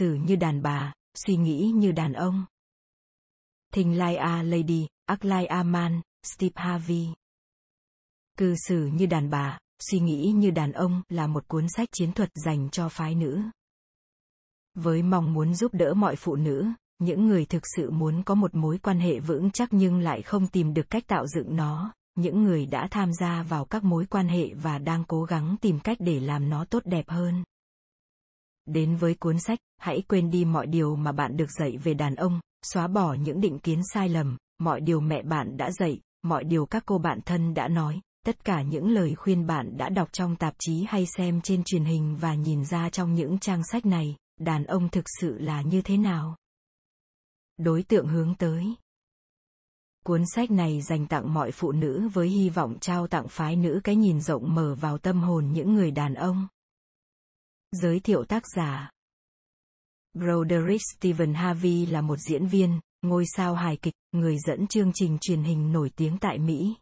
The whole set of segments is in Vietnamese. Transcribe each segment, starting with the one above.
xử như đàn bà, suy nghĩ như đàn ông. Thình Lai A Lady, Aklai A Man, Steve Harvey. Cư xử như đàn bà, suy nghĩ như đàn ông là một cuốn sách chiến thuật dành cho phái nữ. Với mong muốn giúp đỡ mọi phụ nữ, những người thực sự muốn có một mối quan hệ vững chắc nhưng lại không tìm được cách tạo dựng nó, những người đã tham gia vào các mối quan hệ và đang cố gắng tìm cách để làm nó tốt đẹp hơn. Đến với cuốn sách, hãy quên đi mọi điều mà bạn được dạy về đàn ông, xóa bỏ những định kiến sai lầm, mọi điều mẹ bạn đã dạy, mọi điều các cô bạn thân đã nói, tất cả những lời khuyên bạn đã đọc trong tạp chí hay xem trên truyền hình và nhìn ra trong những trang sách này, đàn ông thực sự là như thế nào? Đối tượng hướng tới Cuốn sách này dành tặng mọi phụ nữ với hy vọng trao tặng phái nữ cái nhìn rộng mở vào tâm hồn những người đàn ông. Giới thiệu tác giả Broderick Stephen Harvey là một diễn viên, ngôi sao hài kịch, người dẫn chương trình truyền hình nổi tiếng tại Mỹ.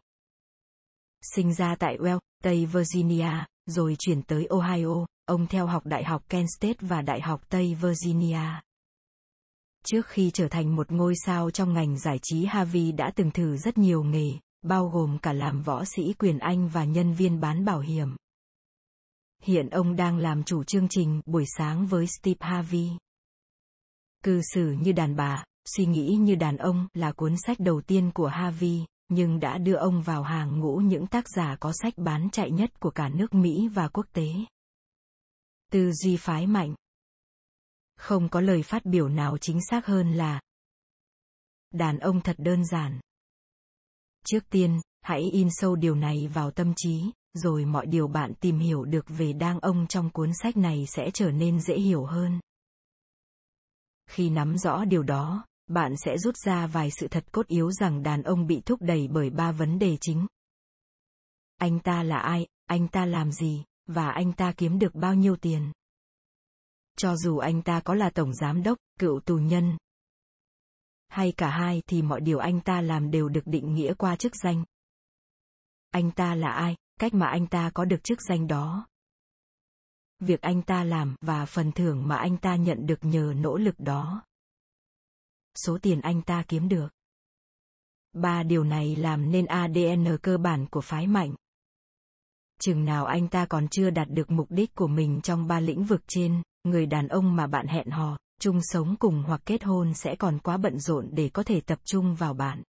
Sinh ra tại Well, Tây Virginia, rồi chuyển tới Ohio, ông theo học Đại học Kent State và Đại học Tây Virginia. Trước khi trở thành một ngôi sao trong ngành giải trí Harvey đã từng thử rất nhiều nghề, bao gồm cả làm võ sĩ quyền Anh và nhân viên bán bảo hiểm. Hiện ông đang làm chủ chương trình buổi sáng với Steve Harvey. Cư xử như đàn bà, suy nghĩ như đàn ông là cuốn sách đầu tiên của Harvey, nhưng đã đưa ông vào hàng ngũ những tác giả có sách bán chạy nhất của cả nước Mỹ và quốc tế. Tư duy phái mạnh Không có lời phát biểu nào chính xác hơn là Đàn ông thật đơn giản. Trước tiên, hãy in sâu điều này vào tâm trí, rồi mọi điều bạn tìm hiểu được về đang ông trong cuốn sách này sẽ trở nên dễ hiểu hơn. Khi nắm rõ điều đó, bạn sẽ rút ra vài sự thật cốt yếu rằng đàn ông bị thúc đẩy bởi ba vấn đề chính. Anh ta là ai, anh ta làm gì, và anh ta kiếm được bao nhiêu tiền. Cho dù anh ta có là tổng giám đốc, cựu tù nhân, hay cả hai thì mọi điều anh ta làm đều được định nghĩa qua chức danh. Anh ta là ai, cách mà anh ta có được chức danh đó. Việc anh ta làm và phần thưởng mà anh ta nhận được nhờ nỗ lực đó số tiền anh ta kiếm được. Ba điều này làm nên ADN cơ bản của phái mạnh. Chừng nào anh ta còn chưa đạt được mục đích của mình trong ba lĩnh vực trên, người đàn ông mà bạn hẹn hò, chung sống cùng hoặc kết hôn sẽ còn quá bận rộn để có thể tập trung vào bạn.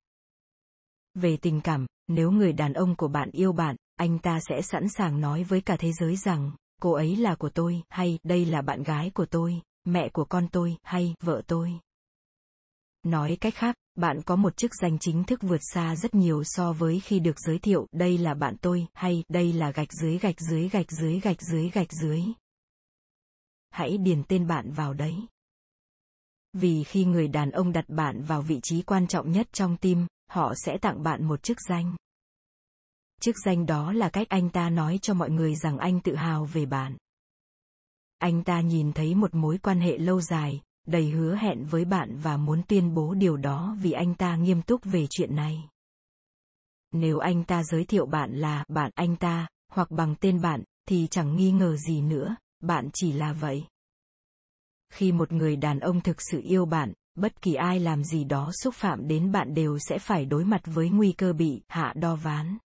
Về tình cảm, nếu người đàn ông của bạn yêu bạn, anh ta sẽ sẵn sàng nói với cả thế giới rằng, cô ấy là của tôi, hay đây là bạn gái của tôi, mẹ của con tôi, hay vợ tôi. Nói cách khác, bạn có một chức danh chính thức vượt xa rất nhiều so với khi được giới thiệu đây là bạn tôi hay đây là gạch dưới gạch dưới gạch dưới gạch dưới gạch dưới. Hãy điền tên bạn vào đấy. Vì khi người đàn ông đặt bạn vào vị trí quan trọng nhất trong tim, họ sẽ tặng bạn một chức danh. Chức danh đó là cách anh ta nói cho mọi người rằng anh tự hào về bạn. Anh ta nhìn thấy một mối quan hệ lâu dài, đầy hứa hẹn với bạn và muốn tuyên bố điều đó vì anh ta nghiêm túc về chuyện này. Nếu anh ta giới thiệu bạn là bạn anh ta, hoặc bằng tên bạn, thì chẳng nghi ngờ gì nữa, bạn chỉ là vậy. Khi một người đàn ông thực sự yêu bạn, bất kỳ ai làm gì đó xúc phạm đến bạn đều sẽ phải đối mặt với nguy cơ bị hạ đo ván.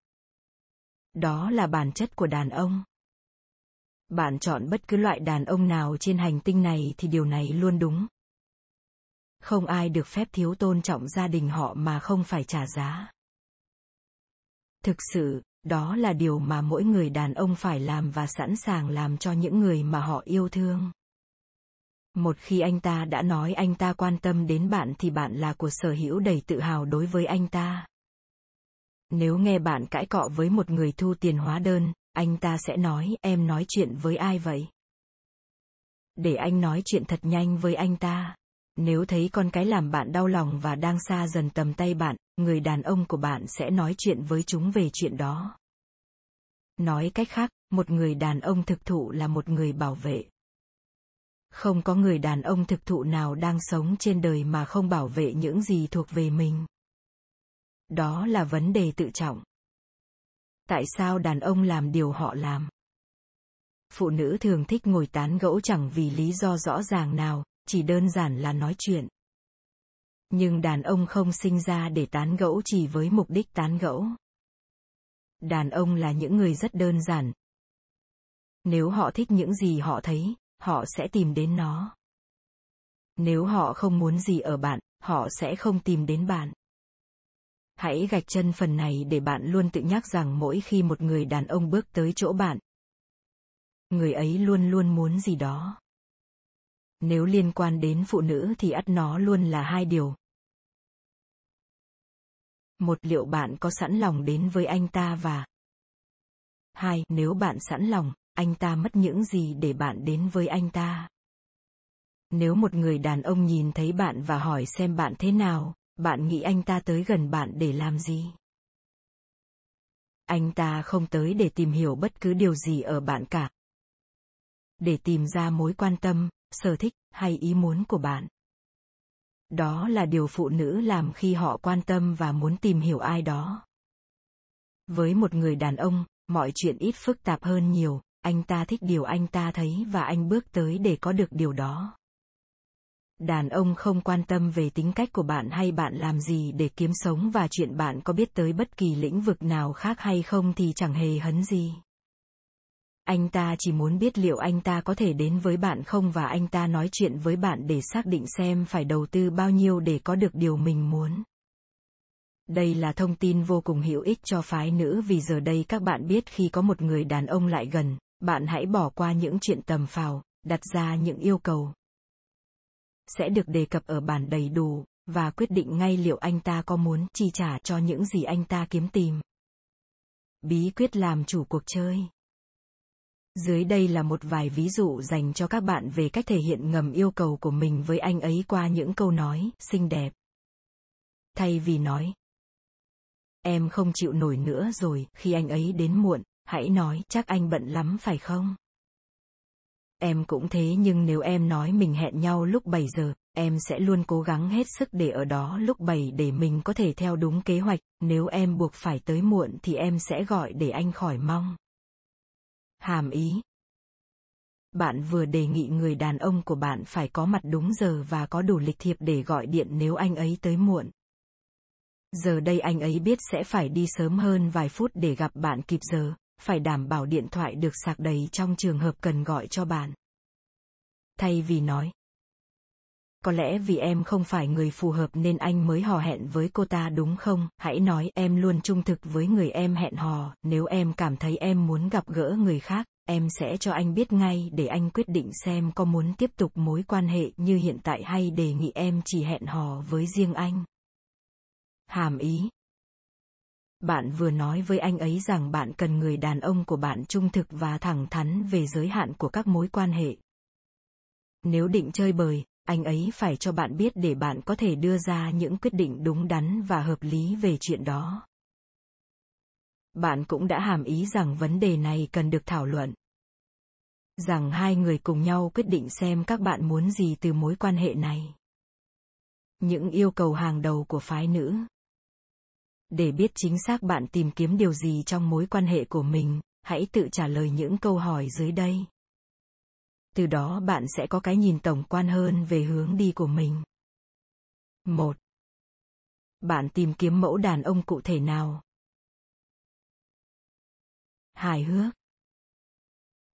Đó là bản chất của đàn ông. Bạn chọn bất cứ loại đàn ông nào trên hành tinh này thì điều này luôn đúng. Không ai được phép thiếu tôn trọng gia đình họ mà không phải trả giá. Thực sự, đó là điều mà mỗi người đàn ông phải làm và sẵn sàng làm cho những người mà họ yêu thương. Một khi anh ta đã nói anh ta quan tâm đến bạn thì bạn là của sở hữu đầy tự hào đối với anh ta nếu nghe bạn cãi cọ với một người thu tiền hóa đơn, anh ta sẽ nói, em nói chuyện với ai vậy? Để anh nói chuyện thật nhanh với anh ta. Nếu thấy con cái làm bạn đau lòng và đang xa dần tầm tay bạn, người đàn ông của bạn sẽ nói chuyện với chúng về chuyện đó. Nói cách khác, một người đàn ông thực thụ là một người bảo vệ. Không có người đàn ông thực thụ nào đang sống trên đời mà không bảo vệ những gì thuộc về mình đó là vấn đề tự trọng tại sao đàn ông làm điều họ làm phụ nữ thường thích ngồi tán gẫu chẳng vì lý do rõ ràng nào chỉ đơn giản là nói chuyện. Nhưng đàn ông không sinh ra để tán gẫu chỉ với mục đích tán gẫu. Đàn ông là những người rất đơn giản. Nếu họ thích những gì họ thấy, họ sẽ tìm đến nó. Nếu họ không muốn gì ở bạn, họ sẽ không tìm đến bạn. Hãy gạch chân phần này để bạn luôn tự nhắc rằng mỗi khi một người đàn ông bước tới chỗ bạn, người ấy luôn luôn muốn gì đó. Nếu liên quan đến phụ nữ thì ắt nó luôn là hai điều. Một liệu bạn có sẵn lòng đến với anh ta và hai nếu bạn sẵn lòng, anh ta mất những gì để bạn đến với anh ta. Nếu một người đàn ông nhìn thấy bạn và hỏi xem bạn thế nào, bạn nghĩ anh ta tới gần bạn để làm gì? Anh ta không tới để tìm hiểu bất cứ điều gì ở bạn cả. Để tìm ra mối quan tâm, sở thích hay ý muốn của bạn. Đó là điều phụ nữ làm khi họ quan tâm và muốn tìm hiểu ai đó. Với một người đàn ông, mọi chuyện ít phức tạp hơn nhiều, anh ta thích điều anh ta thấy và anh bước tới để có được điều đó đàn ông không quan tâm về tính cách của bạn hay bạn làm gì để kiếm sống và chuyện bạn có biết tới bất kỳ lĩnh vực nào khác hay không thì chẳng hề hấn gì. Anh ta chỉ muốn biết liệu anh ta có thể đến với bạn không và anh ta nói chuyện với bạn để xác định xem phải đầu tư bao nhiêu để có được điều mình muốn. Đây là thông tin vô cùng hữu ích cho phái nữ vì giờ đây các bạn biết khi có một người đàn ông lại gần, bạn hãy bỏ qua những chuyện tầm phào, đặt ra những yêu cầu sẽ được đề cập ở bản đầy đủ và quyết định ngay liệu anh ta có muốn chi trả cho những gì anh ta kiếm tìm. Bí quyết làm chủ cuộc chơi. Dưới đây là một vài ví dụ dành cho các bạn về cách thể hiện ngầm yêu cầu của mình với anh ấy qua những câu nói xinh đẹp. Thay vì nói, em không chịu nổi nữa rồi khi anh ấy đến muộn, hãy nói chắc anh bận lắm phải không? Em cũng thế nhưng nếu em nói mình hẹn nhau lúc 7 giờ, em sẽ luôn cố gắng hết sức để ở đó lúc 7 để mình có thể theo đúng kế hoạch, nếu em buộc phải tới muộn thì em sẽ gọi để anh khỏi mong. Hàm ý Bạn vừa đề nghị người đàn ông của bạn phải có mặt đúng giờ và có đủ lịch thiệp để gọi điện nếu anh ấy tới muộn. Giờ đây anh ấy biết sẽ phải đi sớm hơn vài phút để gặp bạn kịp giờ, phải đảm bảo điện thoại được sạc đầy trong trường hợp cần gọi cho bạn. Thay vì nói, có lẽ vì em không phải người phù hợp nên anh mới hò hẹn với cô ta đúng không? Hãy nói em luôn trung thực với người em hẹn hò, nếu em cảm thấy em muốn gặp gỡ người khác, em sẽ cho anh biết ngay để anh quyết định xem có muốn tiếp tục mối quan hệ như hiện tại hay đề nghị em chỉ hẹn hò với riêng anh. Hàm ý, bạn vừa nói với anh ấy rằng bạn cần người đàn ông của bạn trung thực và thẳng thắn về giới hạn của các mối quan hệ. Nếu định chơi bời, anh ấy phải cho bạn biết để bạn có thể đưa ra những quyết định đúng đắn và hợp lý về chuyện đó. Bạn cũng đã hàm ý rằng vấn đề này cần được thảo luận. Rằng hai người cùng nhau quyết định xem các bạn muốn gì từ mối quan hệ này. Những yêu cầu hàng đầu của phái nữ để biết chính xác bạn tìm kiếm điều gì trong mối quan hệ của mình, hãy tự trả lời những câu hỏi dưới đây. Từ đó bạn sẽ có cái nhìn tổng quan hơn về hướng đi của mình. Một. Bạn tìm kiếm mẫu đàn ông cụ thể nào? Hài hước.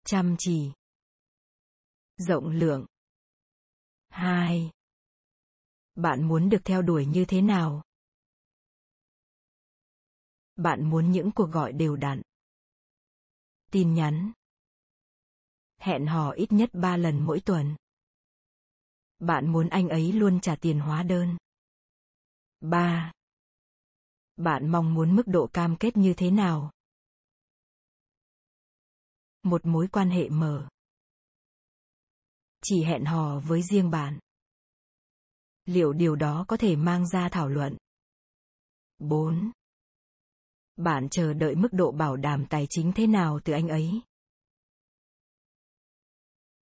Chăm chỉ. Rộng lượng. Hai. Bạn muốn được theo đuổi như thế nào? Bạn muốn những cuộc gọi đều đặn. Tin nhắn. Hẹn hò ít nhất 3 lần mỗi tuần. Bạn muốn anh ấy luôn trả tiền hóa đơn. 3. Bạn mong muốn mức độ cam kết như thế nào? Một mối quan hệ mở. Chỉ hẹn hò với riêng bạn. Liệu điều đó có thể mang ra thảo luận? 4 bạn chờ đợi mức độ bảo đảm tài chính thế nào từ anh ấy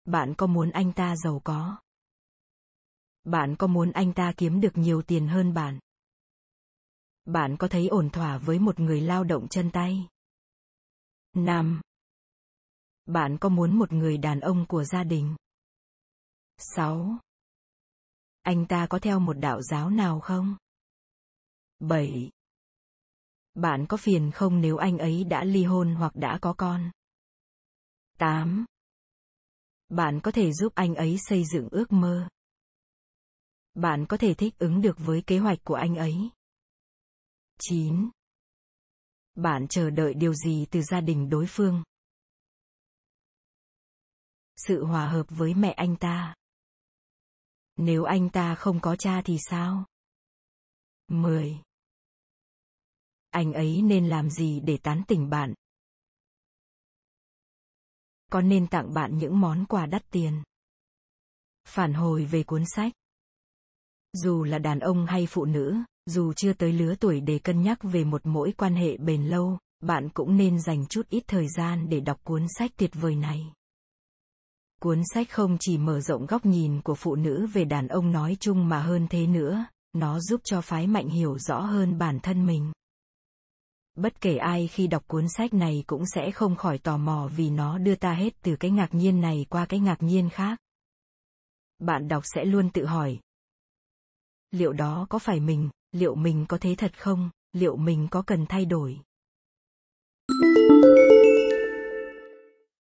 bạn có muốn anh ta giàu có bạn có muốn anh ta kiếm được nhiều tiền hơn bạn bạn có thấy ổn thỏa với một người lao động chân tay năm bạn có muốn một người đàn ông của gia đình 6. Anh ta có theo một đạo giáo nào không? 7. Bạn có phiền không nếu anh ấy đã ly hôn hoặc đã có con? 8. Bạn có thể giúp anh ấy xây dựng ước mơ. Bạn có thể thích ứng được với kế hoạch của anh ấy. 9. Bạn chờ đợi điều gì từ gia đình đối phương? Sự hòa hợp với mẹ anh ta. Nếu anh ta không có cha thì sao? 10. Anh ấy nên làm gì để tán tỉnh bạn? Có nên tặng bạn những món quà đắt tiền? Phản hồi về cuốn sách. Dù là đàn ông hay phụ nữ, dù chưa tới lứa tuổi để cân nhắc về một mỗi quan hệ bền lâu, bạn cũng nên dành chút ít thời gian để đọc cuốn sách tuyệt vời này. Cuốn sách không chỉ mở rộng góc nhìn của phụ nữ về đàn ông nói chung mà hơn thế nữa, nó giúp cho phái mạnh hiểu rõ hơn bản thân mình. Bất kể ai khi đọc cuốn sách này cũng sẽ không khỏi tò mò vì nó đưa ta hết từ cái ngạc nhiên này qua cái ngạc nhiên khác. Bạn đọc sẽ luôn tự hỏi. Liệu đó có phải mình, liệu mình có thế thật không, liệu mình có cần thay đổi? Thank you